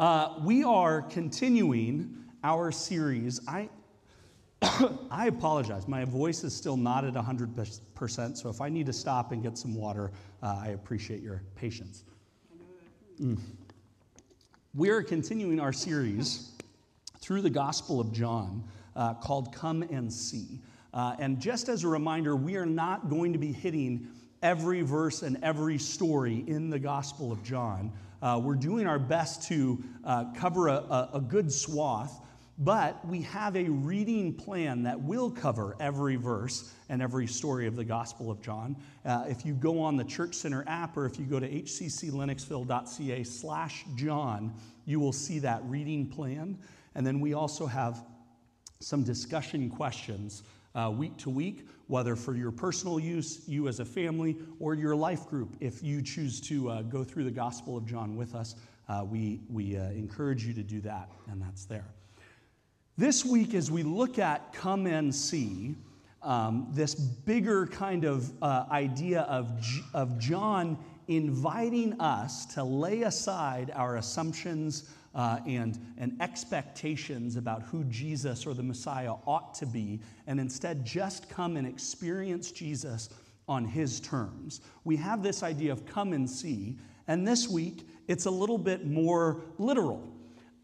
Uh, we are continuing our series. I, I apologize. My voice is still not at 100%, so if I need to stop and get some water, uh, I appreciate your patience. Mm. We are continuing our series through the Gospel of John uh, called Come and See. Uh, and just as a reminder, we are not going to be hitting every verse and every story in the Gospel of John. Uh, we're doing our best to uh, cover a, a, a good swath, but we have a reading plan that will cover every verse and every story of the Gospel of John. Uh, if you go on the Church Center app or if you go to hcclennoxville.ca slash John, you will see that reading plan. And then we also have some discussion questions uh, week to week, whether for your personal use, you as a family, or your life group. If you choose to uh, go through the Gospel of John with us, uh, we, we uh, encourage you to do that, and that's there. This week, as we look at Come and See, um, this bigger kind of uh, idea of, G- of John inviting us to lay aside our assumptions uh, and, and expectations about who Jesus or the Messiah ought to be, and instead just come and experience Jesus on his terms. We have this idea of come and see, and this week it's a little bit more literal.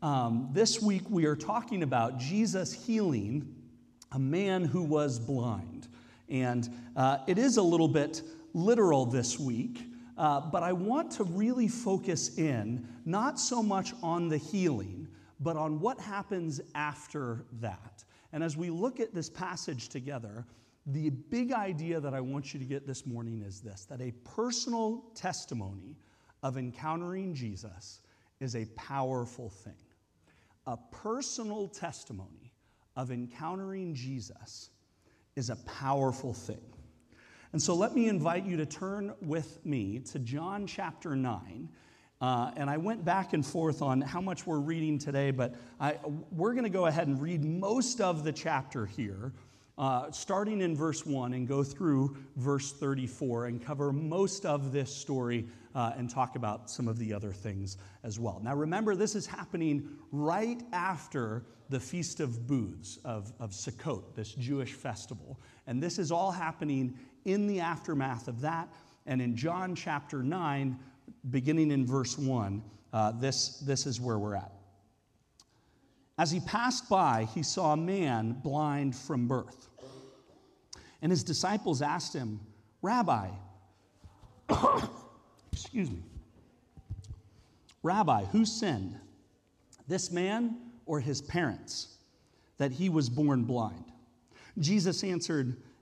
Um, this week we are talking about Jesus healing a man who was blind. And uh, it is a little bit literal this week. Uh, but I want to really focus in not so much on the healing, but on what happens after that. And as we look at this passage together, the big idea that I want you to get this morning is this that a personal testimony of encountering Jesus is a powerful thing. A personal testimony of encountering Jesus is a powerful thing. And so let me invite you to turn with me to John chapter 9. Uh, and I went back and forth on how much we're reading today, but I, we're going to go ahead and read most of the chapter here, uh, starting in verse 1 and go through verse 34 and cover most of this story uh, and talk about some of the other things as well. Now, remember, this is happening right after the Feast of Booths of, of Sukkot, this Jewish festival. And this is all happening in the aftermath of that. And in John chapter 9, beginning in verse 1, uh, this, this is where we're at. As he passed by, he saw a man blind from birth. And his disciples asked him, Rabbi, excuse me, Rabbi, who sinned, this man or his parents, that he was born blind? Jesus answered,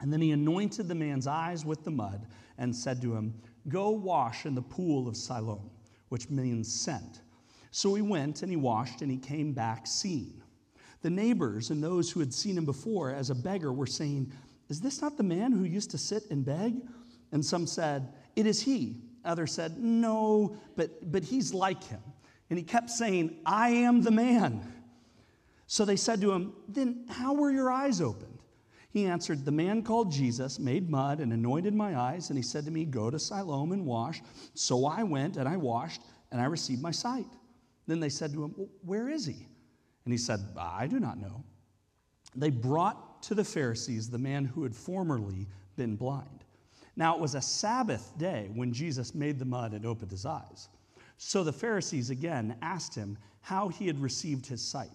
And then he anointed the man's eyes with the mud and said to him, Go wash in the pool of Siloam, which means sent. So he went and he washed and he came back seeing. The neighbors and those who had seen him before as a beggar were saying, Is this not the man who used to sit and beg? And some said, It is he. Others said, No, but, but he's like him. And he kept saying, I am the man. So they said to him, Then how were your eyes open? He answered, The man called Jesus made mud and anointed my eyes, and he said to me, Go to Siloam and wash. So I went and I washed, and I received my sight. Then they said to him, well, Where is he? And he said, I do not know. They brought to the Pharisees the man who had formerly been blind. Now it was a Sabbath day when Jesus made the mud and opened his eyes. So the Pharisees again asked him how he had received his sight.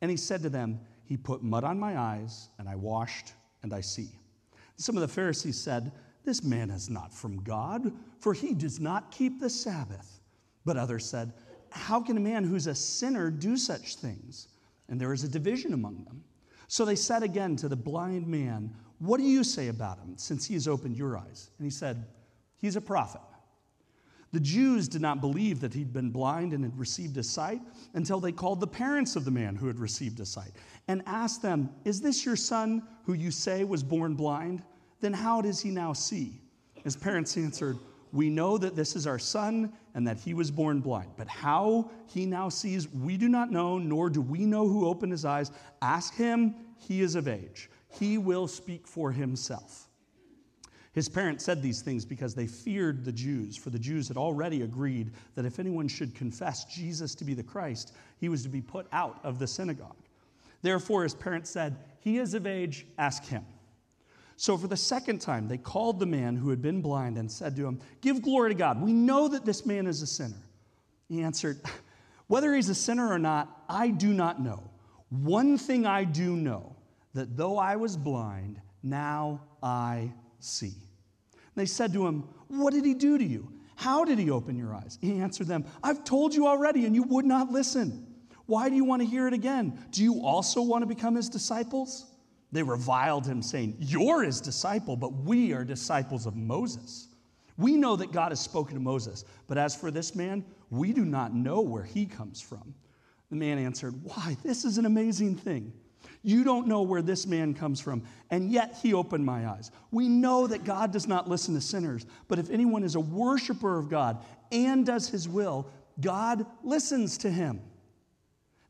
And he said to them, He put mud on my eyes, and I washed, and I see. Some of the Pharisees said, This man is not from God, for he does not keep the Sabbath. But others said, How can a man who's a sinner do such things? And there is a division among them. So they said again to the blind man, What do you say about him, since he has opened your eyes? And he said, He's a prophet. The Jews did not believe that he'd been blind and had received his sight until they called the parents of the man who had received his sight and asked them, Is this your son who you say was born blind? Then how does he now see? His parents answered, We know that this is our son and that he was born blind. But how he now sees, we do not know, nor do we know who opened his eyes. Ask him, he is of age. He will speak for himself. His parents said these things because they feared the Jews, for the Jews had already agreed that if anyone should confess Jesus to be the Christ, he was to be put out of the synagogue. Therefore, his parents said, He is of age, ask him. So, for the second time, they called the man who had been blind and said to him, Give glory to God. We know that this man is a sinner. He answered, Whether he's a sinner or not, I do not know. One thing I do know that though I was blind, now I see. They said to him, What did he do to you? How did he open your eyes? He answered them, I've told you already, and you would not listen. Why do you want to hear it again? Do you also want to become his disciples? They reviled him, saying, You're his disciple, but we are disciples of Moses. We know that God has spoken to Moses, but as for this man, we do not know where he comes from. The man answered, Why, this is an amazing thing. You don't know where this man comes from, and yet he opened my eyes. We know that God does not listen to sinners, but if anyone is a worshiper of God and does his will, God listens to him.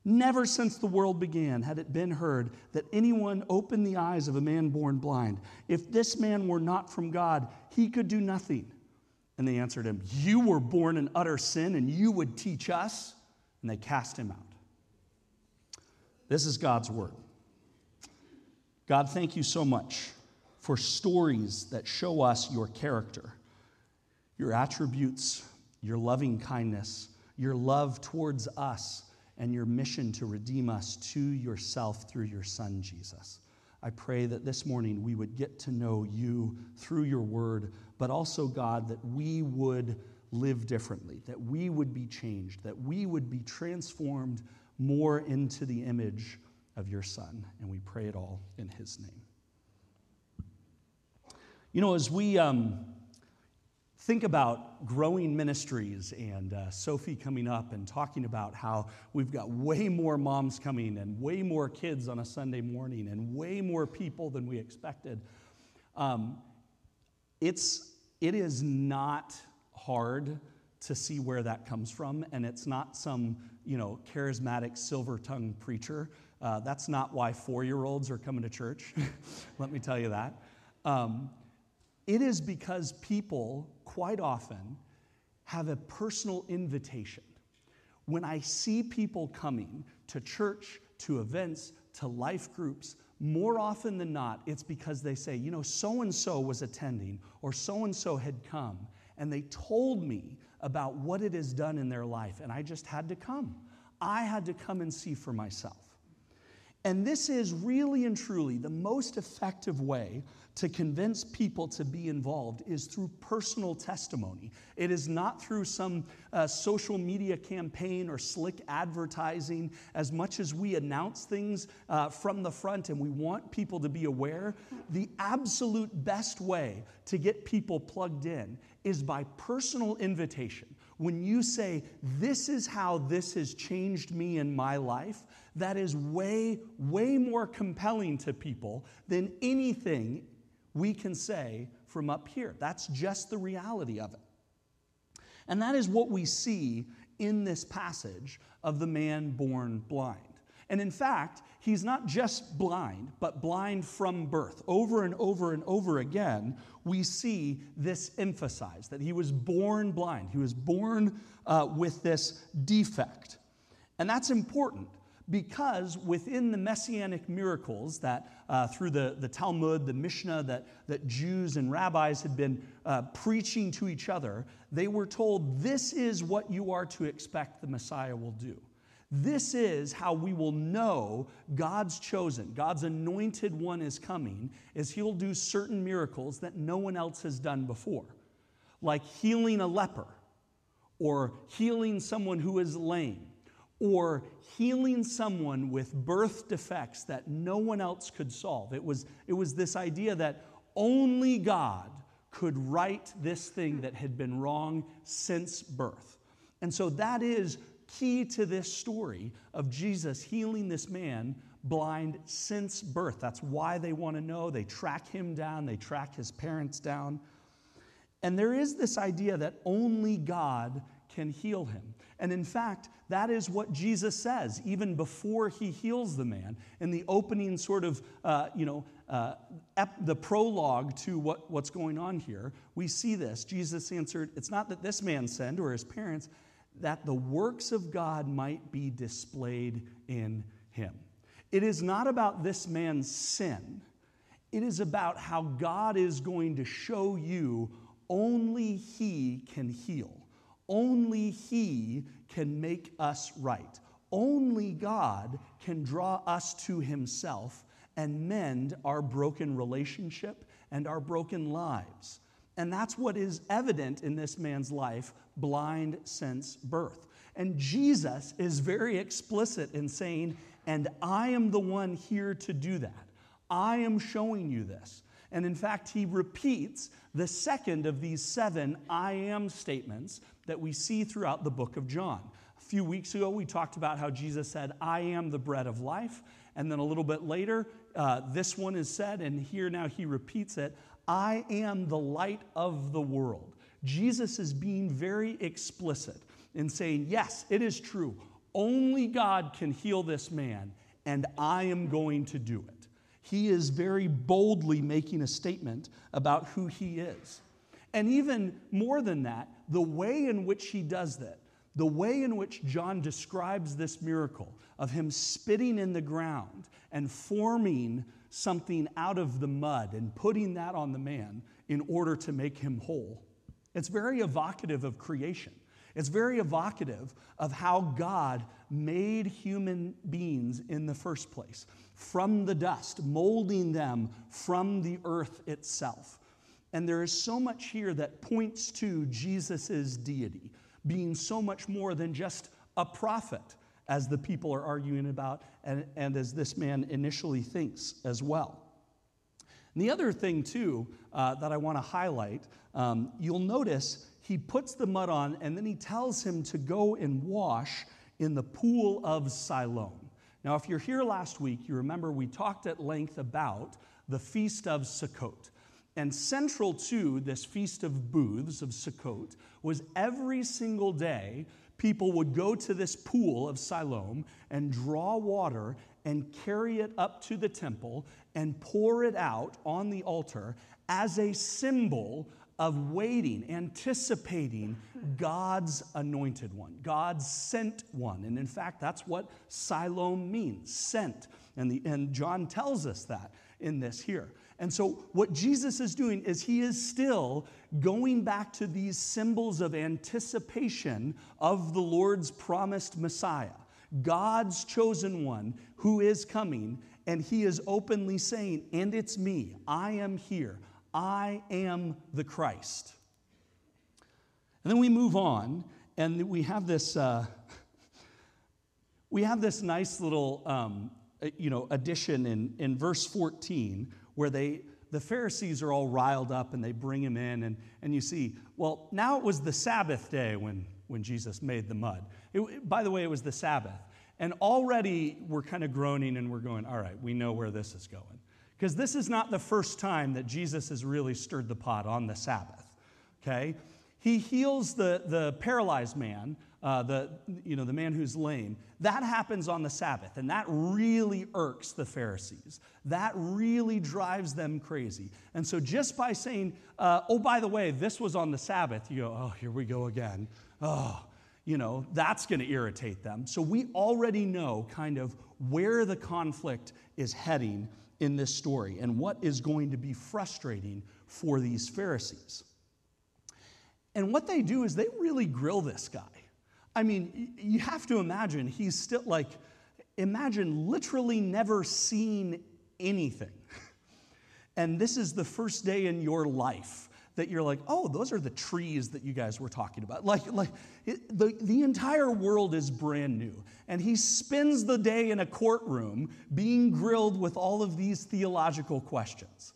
Never since the world began had it been heard that anyone opened the eyes of a man born blind. If this man were not from God, he could do nothing. And they answered him, You were born in utter sin, and you would teach us? And they cast him out. This is God's word. God, thank you so much for stories that show us your character, your attributes, your loving kindness, your love towards us, and your mission to redeem us to yourself through your Son, Jesus. I pray that this morning we would get to know you through your word, but also, God, that we would live differently, that we would be changed, that we would be transformed more into the image of your Son. And we pray it all in his name. You know, as we um, think about growing ministries and uh, Sophie coming up and talking about how we've got way more moms coming and way more kids on a Sunday morning and way more people than we expected, um, it's, it is not hard to see where that comes from, and it's not some you know charismatic silver tongue preacher uh, that's not why four year olds are coming to church. Let me tell you that. Um, it is because people quite often have a personal invitation. When I see people coming to church, to events, to life groups, more often than not, it's because they say, you know, so and so was attending or so and so had come, and they told me about what it has done in their life, and I just had to come. I had to come and see for myself. And this is really and truly the most effective way to convince people to be involved is through personal testimony. It is not through some uh, social media campaign or slick advertising. As much as we announce things uh, from the front and we want people to be aware, the absolute best way to get people plugged in is by personal invitation. When you say, This is how this has changed me in my life, that is way, way more compelling to people than anything we can say from up here. That's just the reality of it. And that is what we see in this passage of the man born blind. And in fact, he's not just blind, but blind from birth. Over and over and over again, we see this emphasized that he was born blind. He was born uh, with this defect. And that's important because within the messianic miracles that uh, through the, the Talmud, the Mishnah, that, that Jews and rabbis had been uh, preaching to each other, they were told, This is what you are to expect the Messiah will do. This is how we will know God's chosen, God's anointed one is coming, is he'll do certain miracles that no one else has done before, like healing a leper or healing someone who is lame or healing someone with birth defects that no one else could solve. It was, it was this idea that only God could right this thing that had been wrong since birth. And so that is key to this story of Jesus healing this man blind since birth. That's why they want to know. They track him down, they track his parents down. And there is this idea that only God can heal him. And in fact, that is what Jesus says even before he heals the man. In the opening, sort of, uh, you know, uh, ep- the prologue to what, what's going on here, we see this. Jesus answered, It's not that this man sinned or his parents, that the works of God might be displayed in him. It is not about this man's sin, it is about how God is going to show you only He can heal. Only He can make us right. Only God can draw us to Himself and mend our broken relationship and our broken lives. And that's what is evident in this man's life, blind since birth. And Jesus is very explicit in saying, And I am the one here to do that. I am showing you this. And in fact, he repeats the second of these seven I am statements that we see throughout the book of John. A few weeks ago, we talked about how Jesus said, I am the bread of life. And then a little bit later, uh, this one is said, and here now he repeats it I am the light of the world. Jesus is being very explicit in saying, Yes, it is true. Only God can heal this man, and I am going to do it. He is very boldly making a statement about who he is. And even more than that, the way in which he does that, the way in which John describes this miracle of him spitting in the ground and forming something out of the mud and putting that on the man in order to make him whole, it's very evocative of creation. It's very evocative of how God made human beings in the first place from the dust, molding them from the earth itself. And there is so much here that points to Jesus' deity being so much more than just a prophet, as the people are arguing about, and, and as this man initially thinks as well. And the other thing, too, uh, that I want to highlight, um, you'll notice he puts the mud on and then he tells him to go and wash in the pool of Siloam. Now, if you're here last week, you remember we talked at length about the Feast of Sukkot. And central to this Feast of Booths of Sukkot was every single day, people would go to this pool of Siloam and draw water and carry it up to the temple and pour it out on the altar as a symbol of waiting, anticipating God's anointed one, God's sent one. And in fact, that's what Siloam means sent. And, the, and John tells us that in this here. And so, what Jesus is doing is he is still going back to these symbols of anticipation of the Lord's promised Messiah, God's chosen one who is coming. And he is openly saying, And it's me, I am here. I am the Christ. And then we move on, and we have this, uh, we have this nice little, um, you know, addition in, in verse 14 where they, the Pharisees are all riled up and they bring him in, and, and you see, well, now it was the Sabbath day when, when Jesus made the mud. It, by the way, it was the Sabbath. And already we're kind of groaning and we're going, all right, we know where this is going. Because this is not the first time that Jesus has really stirred the pot on the Sabbath, okay? He heals the, the paralyzed man, uh, the, you know, the man who's lame. That happens on the Sabbath, and that really irks the Pharisees. That really drives them crazy. And so, just by saying, uh, oh, by the way, this was on the Sabbath, you go, oh, here we go again. Oh, you know, that's going to irritate them. So, we already know kind of where the conflict is heading in this story and what is going to be frustrating for these Pharisees. And what they do is they really grill this guy. I mean, you have to imagine he's still like, imagine literally never seen anything. And this is the first day in your life that you're like, oh, those are the trees that you guys were talking about. Like, like it, the, the entire world is brand new. And he spends the day in a courtroom being grilled with all of these theological questions.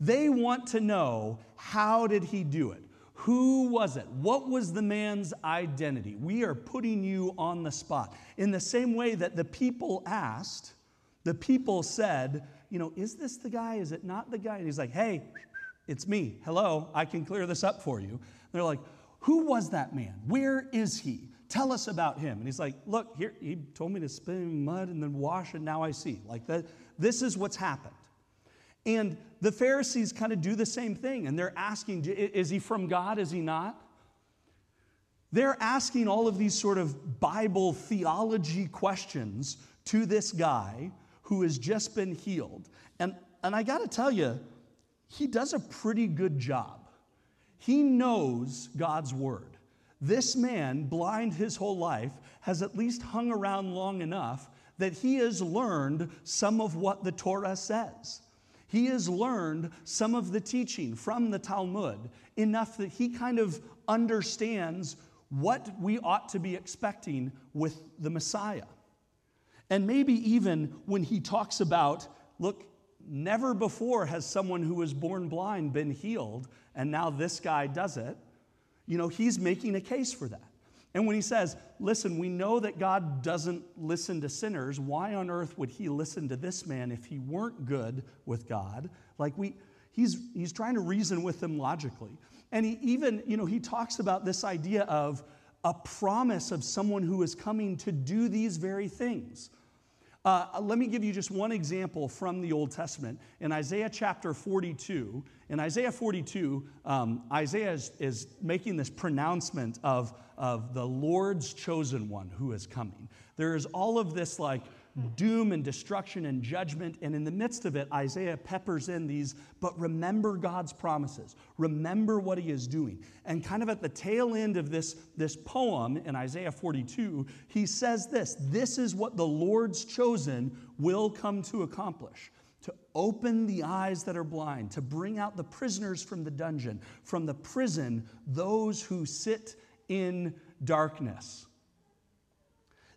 They want to know how did he do it? Who was it? What was the man's identity? We are putting you on the spot. In the same way that the people asked, the people said, You know, is this the guy? Is it not the guy? And he's like, Hey, it's me. Hello, I can clear this up for you. And they're like, Who was that man? Where is he? Tell us about him. And he's like, Look, here, he told me to spit in mud and then wash, and now I see. Like that, this is what's happened. And the Pharisees kind of do the same thing, and they're asking, is he from God? Is he not? They're asking all of these sort of Bible theology questions to this guy who has just been healed. And, and I got to tell you, he does a pretty good job. He knows God's word. This man, blind his whole life, has at least hung around long enough that he has learned some of what the Torah says. He has learned some of the teaching from the Talmud enough that he kind of understands what we ought to be expecting with the Messiah. And maybe even when he talks about, look, never before has someone who was born blind been healed, and now this guy does it, you know, he's making a case for that. And when he says, listen, we know that God doesn't listen to sinners, why on earth would he listen to this man if he weren't good with God? Like we he's he's trying to reason with them logically. And he even, you know, he talks about this idea of a promise of someone who is coming to do these very things. Uh, let me give you just one example from the Old Testament. In Isaiah chapter 42, in Isaiah 42, um, Isaiah is, is, making this pronouncement of, of the Lord's chosen one who is coming. There is all of this like doom and destruction and judgment. And in the midst of it, Isaiah peppers in these, but remember God's promises. Remember what he is doing. And kind of at the tail end of this, this poem in Isaiah 42, he says this This is what the Lord's chosen will come to accomplish to open the eyes that are blind, to bring out the prisoners from the dungeon, from the prison, those who sit in darkness.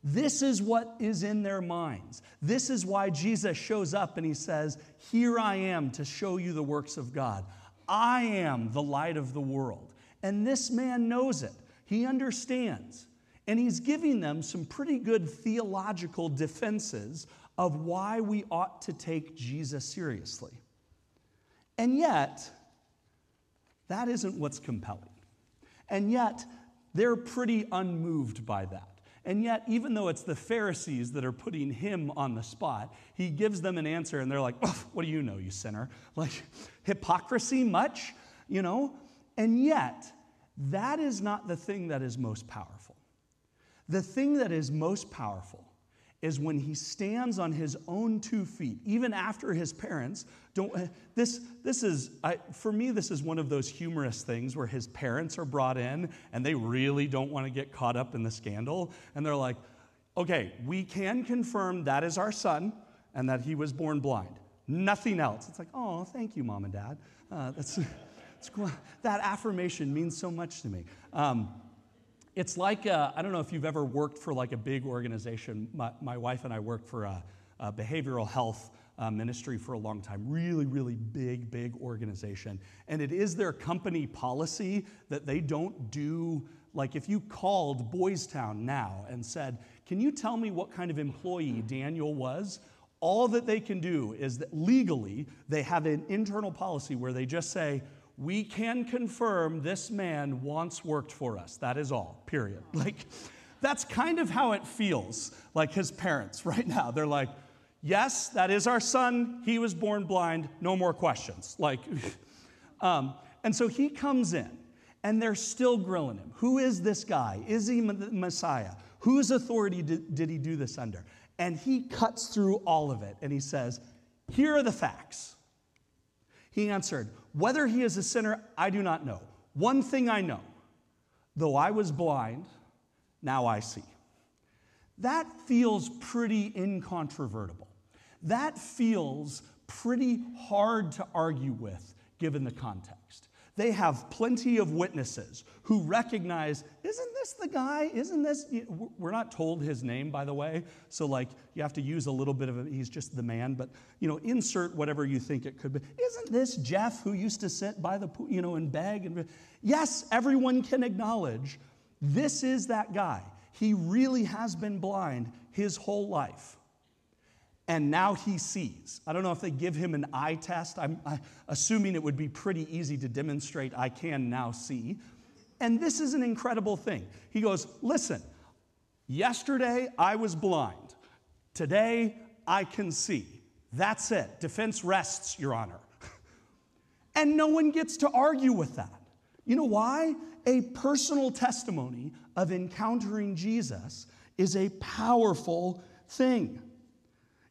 This is what is in their minds. This is why Jesus shows up and he says, Here I am to show you the works of God. I am the light of the world. And this man knows it, he understands. And he's giving them some pretty good theological defenses of why we ought to take Jesus seriously. And yet, that isn't what's compelling. And yet, they're pretty unmoved by that. And yet, even though it's the Pharisees that are putting him on the spot, he gives them an answer and they're like, What do you know, you sinner? Like, hypocrisy much? You know? And yet, that is not the thing that is most powerful. The thing that is most powerful is when he stands on his own two feet, even after his parents don't. Eh, this, this is, I, for me, this is one of those humorous things where his parents are brought in and they really don't want to get caught up in the scandal. And they're like, okay, we can confirm that is our son and that he was born blind. Nothing else. It's like, oh, thank you, mom and dad. Uh, that's, that affirmation means so much to me. Um, it's like, uh, I don't know if you've ever worked for like a big organization. My, my wife and I worked for a, a behavioral health uh, ministry for a long time. Really, really big, big organization. And it is their company policy that they don't do, like if you called Boys Town now and said, Can you tell me what kind of employee Daniel was? All that they can do is that legally, they have an internal policy where they just say, we can confirm this man once worked for us. That is all, period. Like, that's kind of how it feels like his parents right now. They're like, yes, that is our son. He was born blind. No more questions. Like, um, and so he comes in and they're still grilling him. Who is this guy? Is he the Messiah? Whose authority did, did he do this under? And he cuts through all of it and he says, Here are the facts. He answered, Whether he is a sinner, I do not know. One thing I know though I was blind, now I see. That feels pretty incontrovertible. That feels pretty hard to argue with given the context. They have plenty of witnesses who recognize, isn't this the guy? Isn't this? We're not told his name, by the way. So, like, you have to use a little bit of it. He's just the man, but, you know, insert whatever you think it could be. Isn't this Jeff who used to sit by the, you know, and beg? And, yes, everyone can acknowledge this is that guy. He really has been blind his whole life and now he sees. I don't know if they give him an eye test. I'm assuming it would be pretty easy to demonstrate I can now see. And this is an incredible thing. He goes, Listen, yesterday I was blind. Today I can see. That's it. Defense rests, Your Honor. and no one gets to argue with that. You know why? A personal testimony of encountering Jesus is a powerful thing.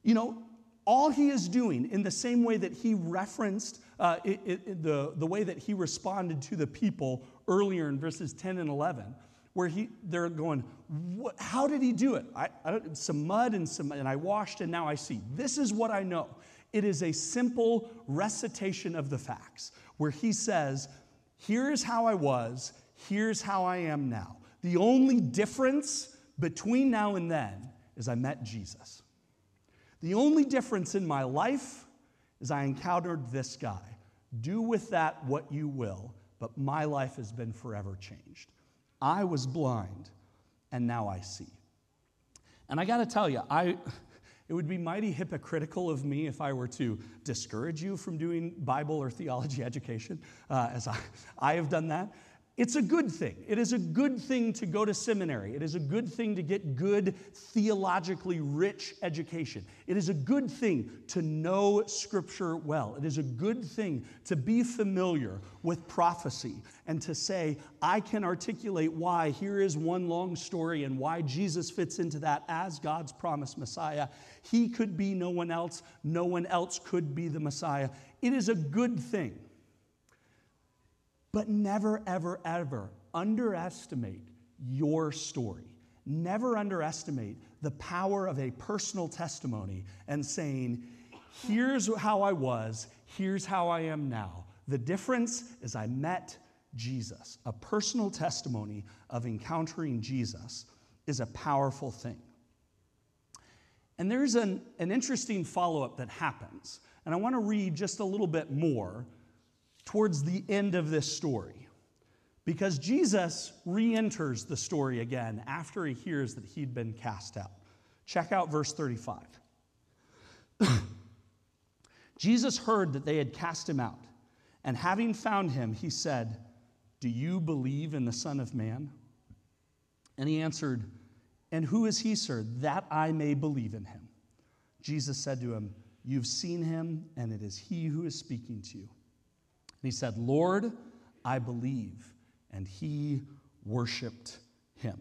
You know, all he is doing, in the same way that he referenced uh, it, it, the, the way that he responded to the people earlier in verses 10 and 11, where he, they're going, How did he do it? I, I some mud and, some, and I washed, and now I see. This is what I know. It is a simple recitation of the facts, where he says, Here's how I was, here's how I am now. The only difference between now and then is I met Jesus. The only difference in my life is I encountered this guy. Do with that what you will, but my life has been forever changed. I was blind, and now I see. And I got to tell you, I, it would be mighty hypocritical of me if I were to discourage you from doing Bible or theology education, uh, as I, I have done that. It's a good thing. It is a good thing to go to seminary. It is a good thing to get good, theologically rich education. It is a good thing to know Scripture well. It is a good thing to be familiar with prophecy and to say, I can articulate why here is one long story and why Jesus fits into that as God's promised Messiah. He could be no one else, no one else could be the Messiah. It is a good thing. But never, ever, ever underestimate your story. Never underestimate the power of a personal testimony and saying, here's how I was, here's how I am now. The difference is I met Jesus. A personal testimony of encountering Jesus is a powerful thing. And there's an, an interesting follow up that happens. And I want to read just a little bit more towards the end of this story because Jesus re enters the story again after he hears that he'd been cast out. Check out verse 35. Jesus heard that they had cast him out, and having found him, he said, Do you believe in the Son of Man? And he answered, And who is he, sir, that I may believe in him? Jesus said to him, You've seen him, and it is he who is speaking to you. He said, Lord, I believe. And he worshiped him.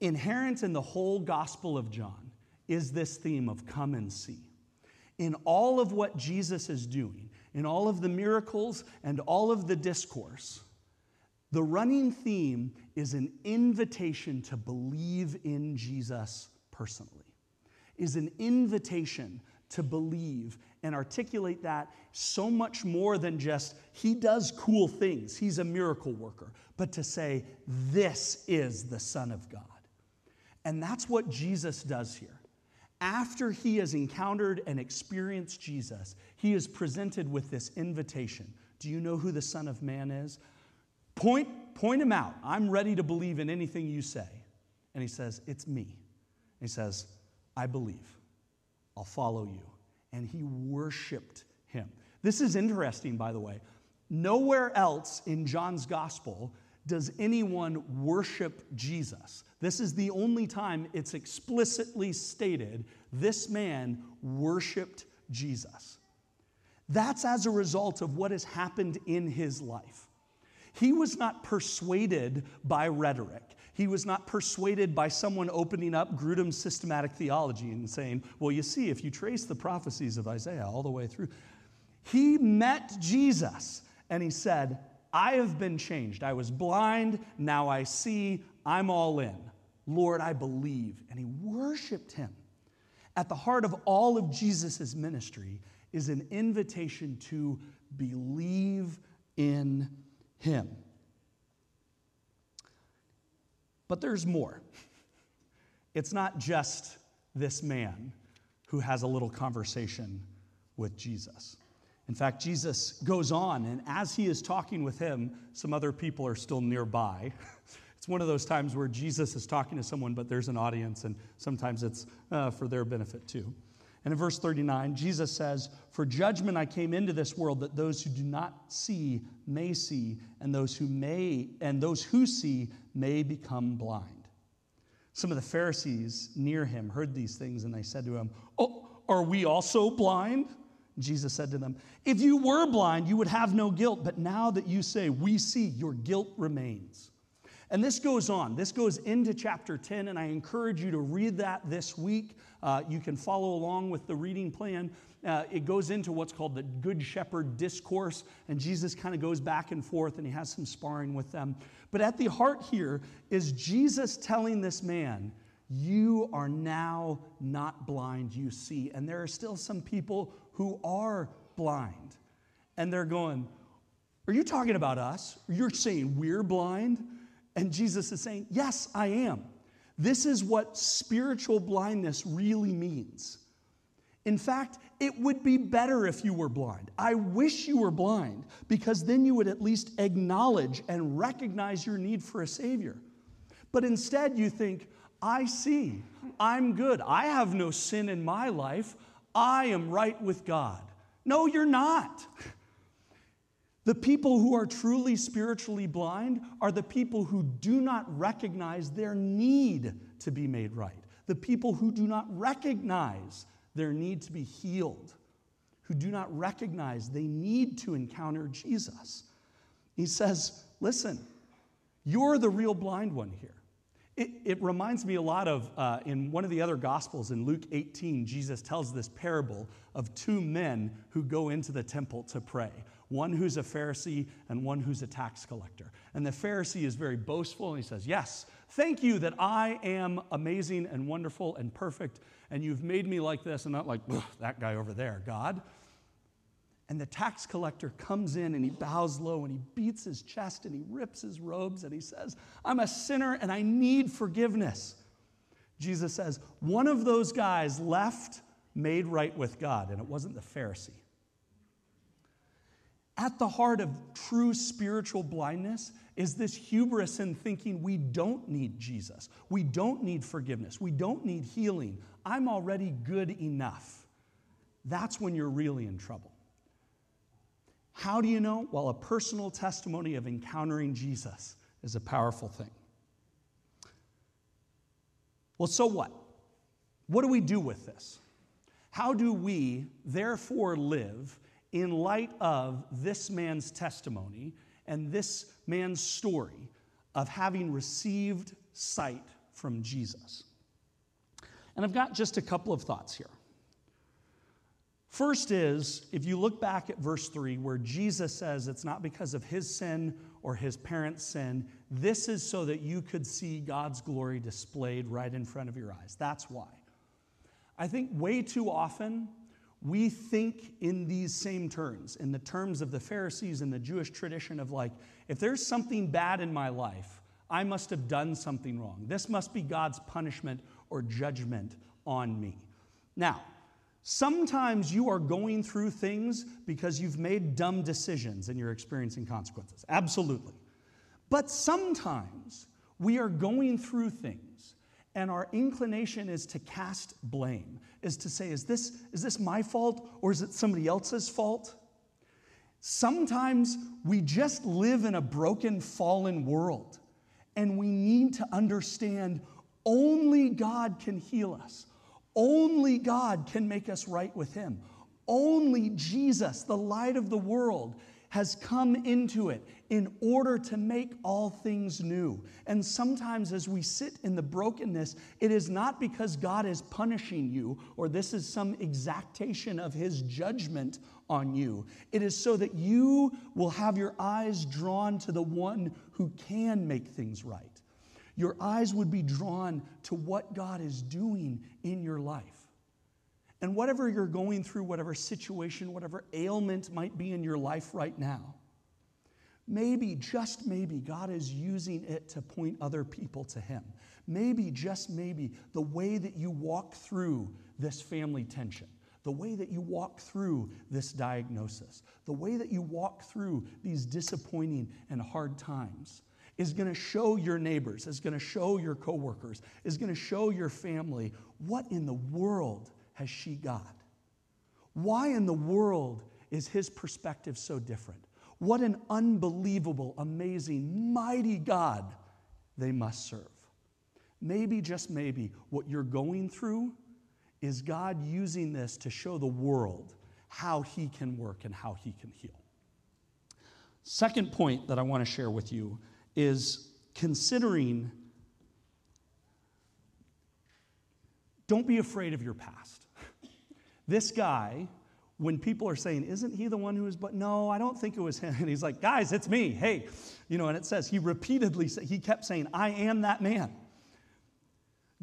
Inherent in the whole Gospel of John is this theme of come and see. In all of what Jesus is doing, in all of the miracles and all of the discourse, the running theme is an invitation to believe in Jesus personally, is an invitation to believe and articulate that so much more than just, he does cool things, he's a miracle worker, but to say, this is the Son of God. And that's what Jesus does here. After he has encountered and experienced Jesus, he is presented with this invitation. Do you know who the Son of Man is? Point, point him out. I'm ready to believe in anything you say. And he says, It's me. And he says, I believe. I'll follow you and he worshiped him. This is interesting, by the way. Nowhere else in John's gospel does anyone worship Jesus. This is the only time it's explicitly stated this man worshiped Jesus. That's as a result of what has happened in his life. He was not persuaded by rhetoric. He was not persuaded by someone opening up Grudem's systematic theology and saying, well, you see, if you trace the prophecies of Isaiah all the way through, he met Jesus and he said, I have been changed. I was blind, now I see, I'm all in. Lord, I believe. And he worshiped him. At the heart of all of Jesus' ministry is an invitation to believe in him. But there's more. It's not just this man who has a little conversation with Jesus. In fact, Jesus goes on, and as he is talking with him, some other people are still nearby. It's one of those times where Jesus is talking to someone, but there's an audience, and sometimes it's uh, for their benefit too. And in verse 39, Jesus says, For judgment I came into this world that those who do not see may see, and those who may, and those who see may become blind. Some of the Pharisees near him heard these things, and they said to him, Oh, are we also blind? Jesus said to them, If you were blind, you would have no guilt, but now that you say, We see, your guilt remains. And this goes on. This goes into chapter 10, and I encourage you to read that this week. Uh, you can follow along with the reading plan. Uh, it goes into what's called the Good Shepherd discourse, and Jesus kind of goes back and forth and he has some sparring with them. But at the heart here is Jesus telling this man, You are now not blind, you see. And there are still some people who are blind. And they're going, Are you talking about us? You're saying we're blind? And Jesus is saying, Yes, I am. This is what spiritual blindness really means. In fact, it would be better if you were blind. I wish you were blind because then you would at least acknowledge and recognize your need for a Savior. But instead, you think, I see, I'm good, I have no sin in my life, I am right with God. No, you're not. The people who are truly spiritually blind are the people who do not recognize their need to be made right. The people who do not recognize their need to be healed, who do not recognize they need to encounter Jesus. He says, Listen, you're the real blind one here. It, it reminds me a lot of, uh, in one of the other Gospels, in Luke 18, Jesus tells this parable of two men who go into the temple to pray one who's a Pharisee and one who's a tax collector. And the Pharisee is very boastful and he says, Yes, thank you that I am amazing and wonderful and perfect, and you've made me like this and not like that guy over there, God. And the tax collector comes in and he bows low and he beats his chest and he rips his robes and he says, I'm a sinner and I need forgiveness. Jesus says, One of those guys left made right with God, and it wasn't the Pharisee. At the heart of true spiritual blindness is this hubris in thinking we don't need Jesus. We don't need forgiveness. We don't need healing. I'm already good enough. That's when you're really in trouble. How do you know? Well, a personal testimony of encountering Jesus is a powerful thing. Well, so what? What do we do with this? How do we, therefore, live in light of this man's testimony and this man's story of having received sight from Jesus? And I've got just a couple of thoughts here. First is, if you look back at verse 3, where Jesus says it's not because of his sin or his parents' sin, this is so that you could see God's glory displayed right in front of your eyes. That's why. I think way too often we think in these same terms, in the terms of the Pharisees and the Jewish tradition of like, if there's something bad in my life, I must have done something wrong. This must be God's punishment or judgment on me. Now, Sometimes you are going through things because you've made dumb decisions and you're experiencing consequences. Absolutely. But sometimes we are going through things and our inclination is to cast blame, is to say, is this, is this my fault or is it somebody else's fault? Sometimes we just live in a broken, fallen world and we need to understand only God can heal us. Only God can make us right with Him. Only Jesus, the light of the world, has come into it in order to make all things new. And sometimes, as we sit in the brokenness, it is not because God is punishing you or this is some exactation of His judgment on you. It is so that you will have your eyes drawn to the one who can make things right your eyes would be drawn to what God is doing in your life. And whatever you're going through, whatever situation, whatever ailment might be in your life right now, maybe, just maybe, God is using it to point other people to Him. Maybe, just maybe, the way that you walk through this family tension, the way that you walk through this diagnosis, the way that you walk through these disappointing and hard times is going to show your neighbors, is going to show your coworkers, is going to show your family what in the world has she got? Why in the world is his perspective so different? What an unbelievable, amazing, mighty God they must serve. Maybe, just maybe, what you're going through is God using this to show the world how He can work and how He can heal. Second point that I want to share with you is considering don't be afraid of your past. This guy, when people are saying, Isn't he the one who is, but no, I don't think it was him. And he's like, Guys, it's me. Hey, you know, and it says he repeatedly, said, he kept saying, I am that man.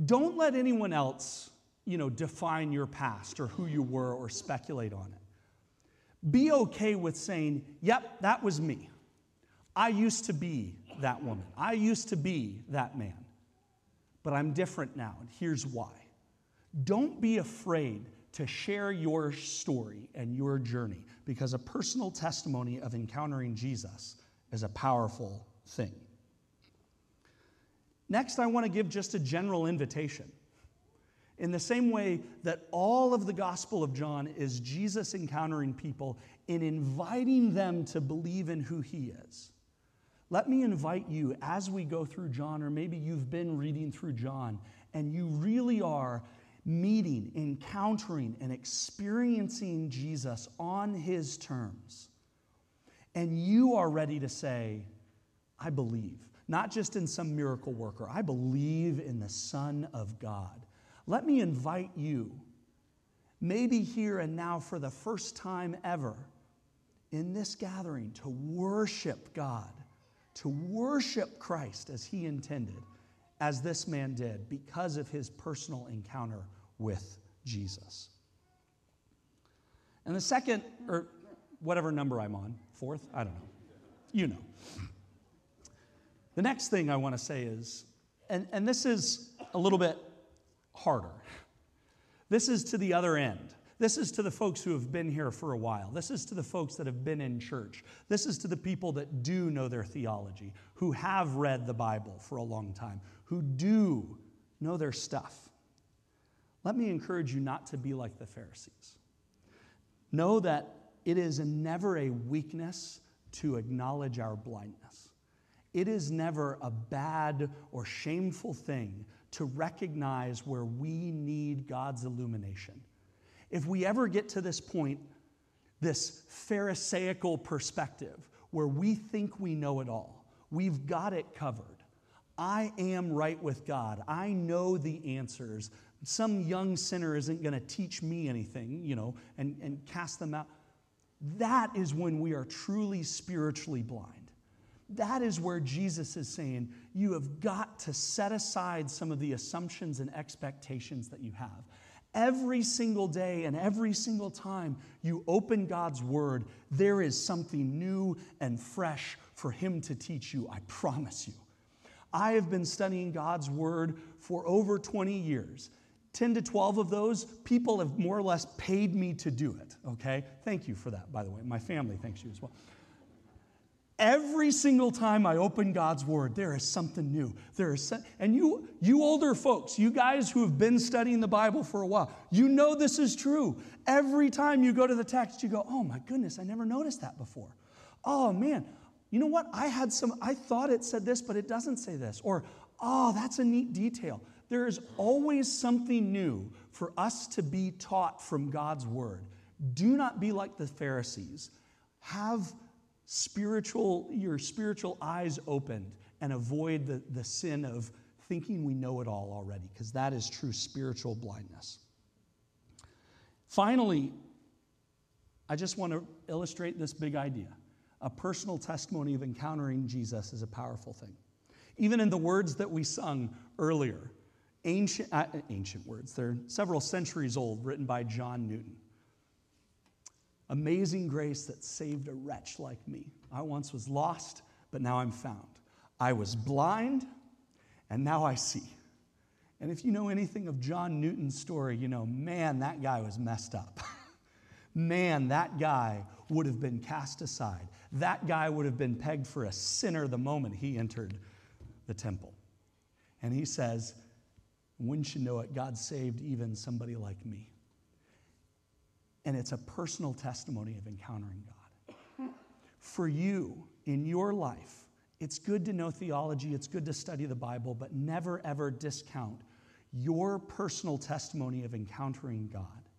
Don't let anyone else, you know, define your past or who you were or speculate on it. Be okay with saying, yep, that was me. I used to be that woman. I used to be that man. But I'm different now, and here's why. Don't be afraid to share your story and your journey because a personal testimony of encountering Jesus is a powerful thing. Next, I want to give just a general invitation. In the same way that all of the Gospel of John is Jesus encountering people and inviting them to believe in who he is. Let me invite you as we go through John, or maybe you've been reading through John, and you really are meeting, encountering, and experiencing Jesus on his terms. And you are ready to say, I believe not just in some miracle worker. I believe in the Son of God. Let me invite you, maybe here and now for the first time ever, in this gathering, to worship God, to worship Christ as He intended, as this man did, because of his personal encounter with Jesus. And the second, or whatever number I'm on, fourth, I don't know. You know. The next thing I want to say is, and, and this is a little bit harder. This is to the other end. This is to the folks who have been here for a while. This is to the folks that have been in church. This is to the people that do know their theology, who have read the Bible for a long time, who do know their stuff. Let me encourage you not to be like the Pharisees. Know that it is never a weakness to acknowledge our blindness. It is never a bad or shameful thing to recognize where we need God's illumination. If we ever get to this point, this Pharisaical perspective, where we think we know it all, we've got it covered. I am right with God. I know the answers. Some young sinner isn't going to teach me anything, you know, and, and cast them out. That is when we are truly spiritually blind. That is where Jesus is saying, you have got to set aside some of the assumptions and expectations that you have. Every single day and every single time you open God's word, there is something new and fresh for Him to teach you, I promise you. I have been studying God's word for over 20 years. 10 to 12 of those, people have more or less paid me to do it, okay? Thank you for that, by the way. My family thanks you as well. Every single time I open God's word, there is something new. There is, and you, you older folks, you guys who have been studying the Bible for a while, you know this is true. Every time you go to the text, you go, "Oh my goodness, I never noticed that before." Oh man, you know what? I had some. I thought it said this, but it doesn't say this. Or, oh, that's a neat detail. There is always something new for us to be taught from God's word. Do not be like the Pharisees. Have spiritual, your spiritual eyes opened and avoid the, the sin of thinking we know it all already, because that is true spiritual blindness. Finally, I just want to illustrate this big idea. A personal testimony of encountering Jesus is a powerful thing. Even in the words that we sung earlier, ancient, uh, ancient words. They're several centuries old, written by John Newton. Amazing grace that saved a wretch like me. I once was lost, but now I'm found. I was blind, and now I see. And if you know anything of John Newton's story, you know, man, that guy was messed up. man, that guy would have been cast aside. That guy would have been pegged for a sinner the moment he entered the temple. And he says, Wouldn't you know it? God saved even somebody like me. And it's a personal testimony of encountering God. For you in your life, it's good to know theology, it's good to study the Bible, but never ever discount your personal testimony of encountering God,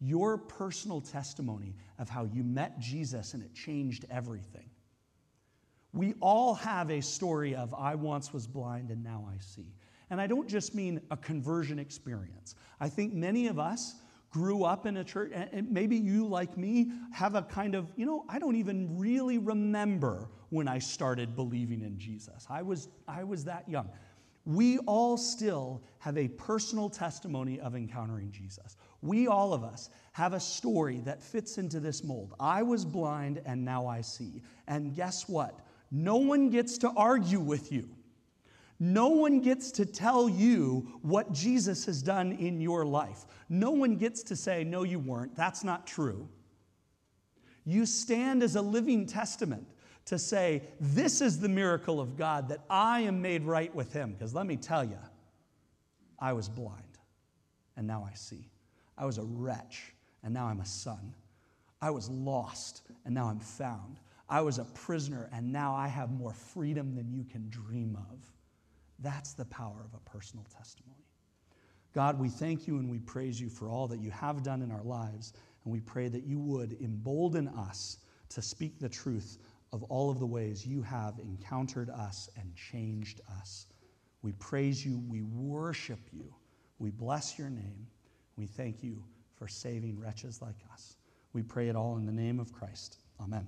your personal testimony of how you met Jesus and it changed everything. We all have a story of, I once was blind and now I see. And I don't just mean a conversion experience. I think many of us grew up in a church, and maybe you, like me, have a kind of, you know, I don't even really remember when I started believing in Jesus. I was, I was that young. We all still have a personal testimony of encountering Jesus. We, all of us, have a story that fits into this mold. I was blind and now I see. And guess what? No one gets to argue with you. No one gets to tell you what Jesus has done in your life. No one gets to say, No, you weren't. That's not true. You stand as a living testament to say, This is the miracle of God that I am made right with Him. Because let me tell you, I was blind and now I see. I was a wretch and now I'm a son. I was lost and now I'm found. I was a prisoner and now I have more freedom than you can dream of. That's the power of a personal testimony. God, we thank you and we praise you for all that you have done in our lives, and we pray that you would embolden us to speak the truth of all of the ways you have encountered us and changed us. We praise you, we worship you, we bless your name, we thank you for saving wretches like us. We pray it all in the name of Christ. Amen.